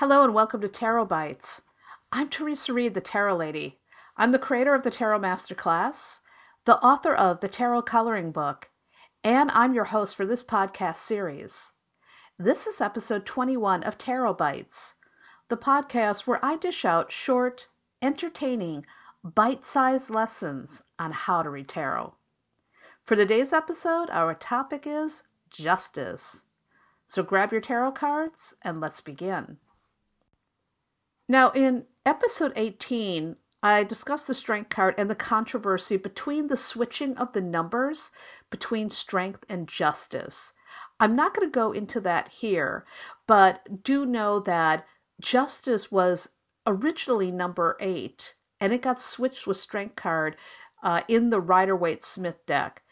Hello and welcome to Tarot Bites. I'm Theresa Reed, the Tarot Lady. I'm the creator of the Tarot Masterclass, the author of the Tarot Coloring Book, and I'm your host for this podcast series. This is episode 21 of Tarot Bites, the podcast where I dish out short, entertaining, bite sized lessons on how to read tarot. For today's episode, our topic is justice. So grab your tarot cards and let's begin. Now, in episode 18, I discussed the strength card and the controversy between the switching of the numbers between strength and justice. I'm not going to go into that here, but do know that justice was originally number eight and it got switched with strength card uh, in the Rider Waite Smith deck.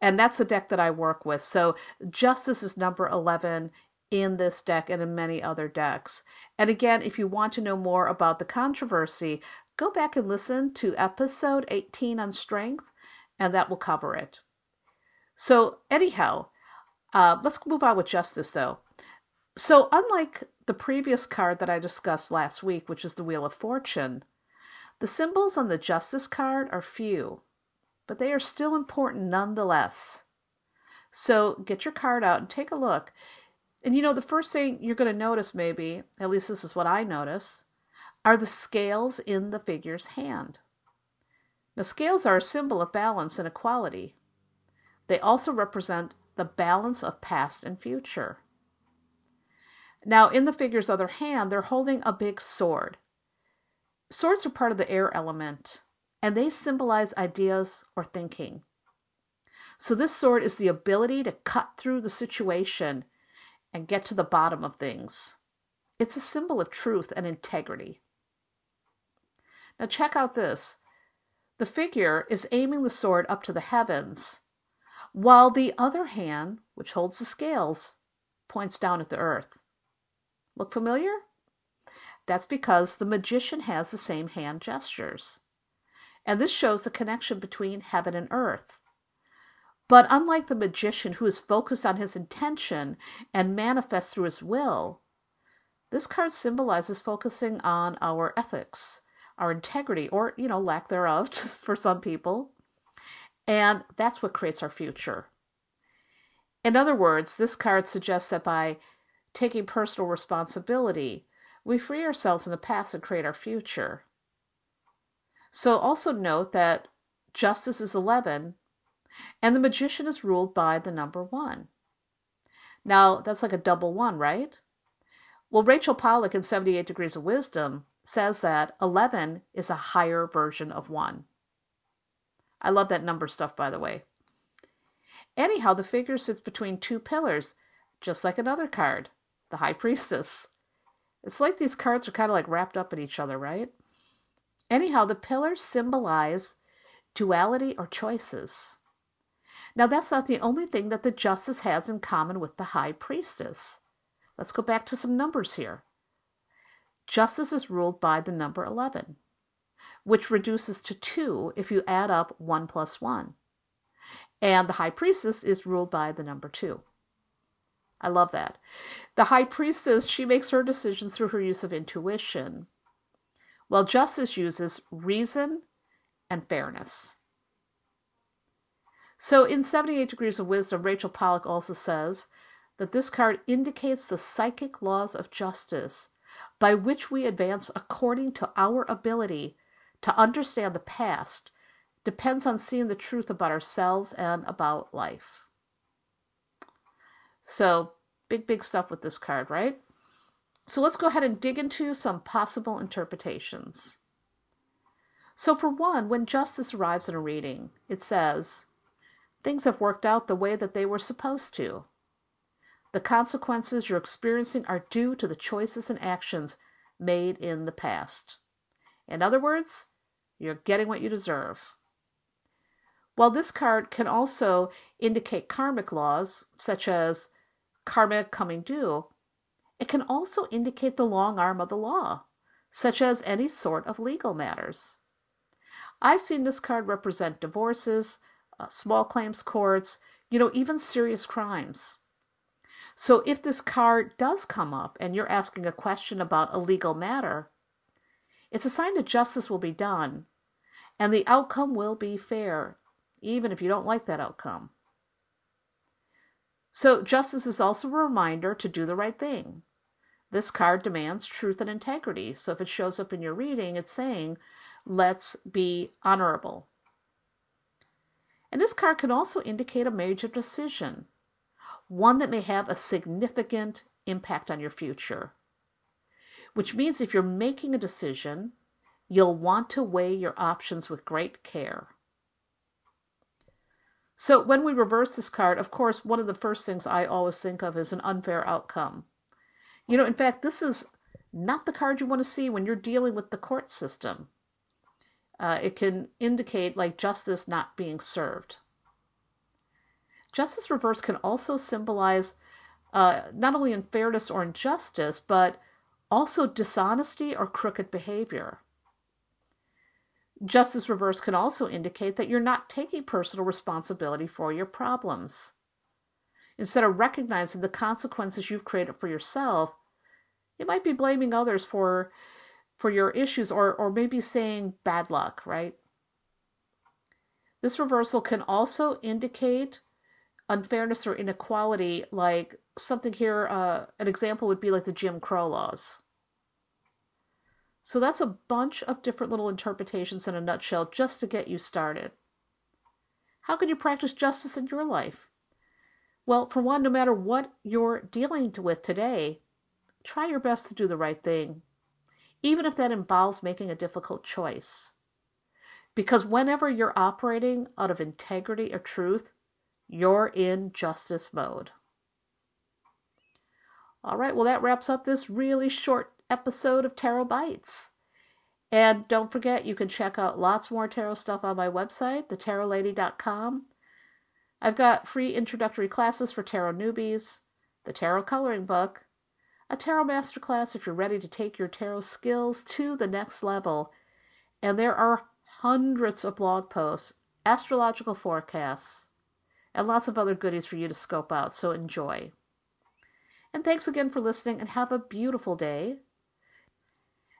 And that's the deck that I work with. So justice is number 11 in this deck and in many other decks. And again, if you want to know more about the controversy, go back and listen to episode 18 on strength, and that will cover it. So, anyhow, uh, let's move on with justice though. So, unlike the previous card that I discussed last week, which is the Wheel of Fortune, the symbols on the Justice card are few, but they are still important nonetheless. So, get your card out and take a look. And you know, the first thing you're going to notice, maybe, at least this is what I notice, are the scales in the figure's hand. Now, scales are a symbol of balance and equality. They also represent the balance of past and future. Now, in the figure's other hand, they're holding a big sword. Swords are part of the air element, and they symbolize ideas or thinking. So, this sword is the ability to cut through the situation and get to the bottom of things. It's a symbol of truth and integrity. Now, check out this the figure is aiming the sword up to the heavens, while the other hand, which holds the scales, points down at the earth. Look familiar? That's because the magician has the same hand gestures. And this shows the connection between heaven and earth. But unlike the magician who is focused on his intention and manifests through his will, this card symbolizes focusing on our ethics, our integrity, or, you know, lack thereof just for some people. And that's what creates our future. In other words, this card suggests that by taking personal responsibility, we free ourselves in the past and create our future. So also note that justice is 11 and the magician is ruled by the number one. Now, that's like a double one, right? Well, Rachel Pollack in 78 Degrees of Wisdom says that 11 is a higher version of 1. I love that number stuff, by the way. Anyhow, the figure sits between two pillars, just like another card, the High Priestess. It's like these cards are kind of like wrapped up in each other, right? Anyhow, the pillars symbolize duality or choices. Now, that's not the only thing that the justice has in common with the high priestess. Let's go back to some numbers here. Justice is ruled by the number 11, which reduces to 2 if you add up 1 plus 1. And the high priestess is ruled by the number 2. I love that. The high priestess, she makes her decisions through her use of intuition, while justice uses reason and fairness. So in 78 Degrees of Wisdom, Rachel Pollack also says that this card indicates the psychic laws of justice by which we advance according to our ability to understand the past depends on seeing the truth about ourselves and about life. So, big, big stuff with this card, right? So, let's go ahead and dig into some possible interpretations. So, for one, when justice arrives in a reading, it says, Things have worked out the way that they were supposed to. The consequences you're experiencing are due to the choices and actions made in the past. In other words, you're getting what you deserve. While this card can also indicate karmic laws, such as karma coming due, it can also indicate the long arm of the law, such as any sort of legal matters. I've seen this card represent divorces, uh, small claims courts, you know, even serious crimes. So if this card does come up and you're asking a question about a legal matter, it's a sign that justice will be done and the outcome will be fair, even if you don't like that outcome. So, justice is also a reminder to do the right thing. This card demands truth and integrity. So, if it shows up in your reading, it's saying, let's be honorable. And this card can also indicate a major decision, one that may have a significant impact on your future. Which means if you're making a decision, you'll want to weigh your options with great care. So when we reverse this card, of course, one of the first things I always think of is an unfair outcome. You know, in fact, this is not the card you want to see when you're dealing with the court system. Uh, it can indicate like justice not being served. Justice reverse can also symbolize uh, not only unfairness or injustice, but also dishonesty or crooked behavior. Justice reverse can also indicate that you're not taking personal responsibility for your problems. Instead of recognizing the consequences you've created for yourself, you might be blaming others for for your issues or or maybe saying bad luck, right? This reversal can also indicate unfairness or inequality like something here uh, an example would be like the Jim Crow laws. So that's a bunch of different little interpretations in a nutshell just to get you started. How can you practice justice in your life? Well, for one, no matter what you're dealing with today, try your best to do the right thing, even if that involves making a difficult choice. Because whenever you're operating out of integrity or truth, you're in justice mode. All right, well, that wraps up this really short episode of Tarot Bites. And don't forget, you can check out lots more tarot stuff on my website, thetarotlady.com. I've got free introductory classes for tarot newbies, the tarot coloring book, a tarot masterclass if you're ready to take your tarot skills to the next level, and there are hundreds of blog posts, astrological forecasts, and lots of other goodies for you to scope out, so enjoy. And thanks again for listening, and have a beautiful day.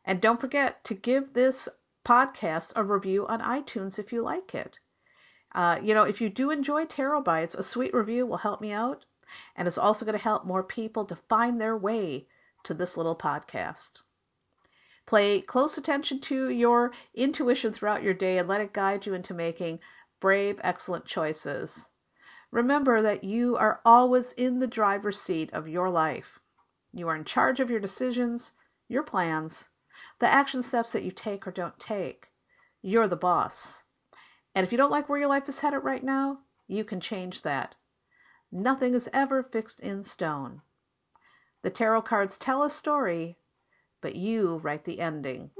And don't forget to give this podcast a review on iTunes if you like it. Uh, you know, if you do enjoy Tarot Bites, a sweet review will help me out, and it's also going to help more people to find their way to this little podcast. Play close attention to your intuition throughout your day and let it guide you into making brave, excellent choices. Remember that you are always in the driver's seat of your life. You are in charge of your decisions, your plans, the action steps that you take or don't take. You're the boss. And if you don't like where your life is headed right now, you can change that. Nothing is ever fixed in stone. The tarot cards tell a story, but you write the ending.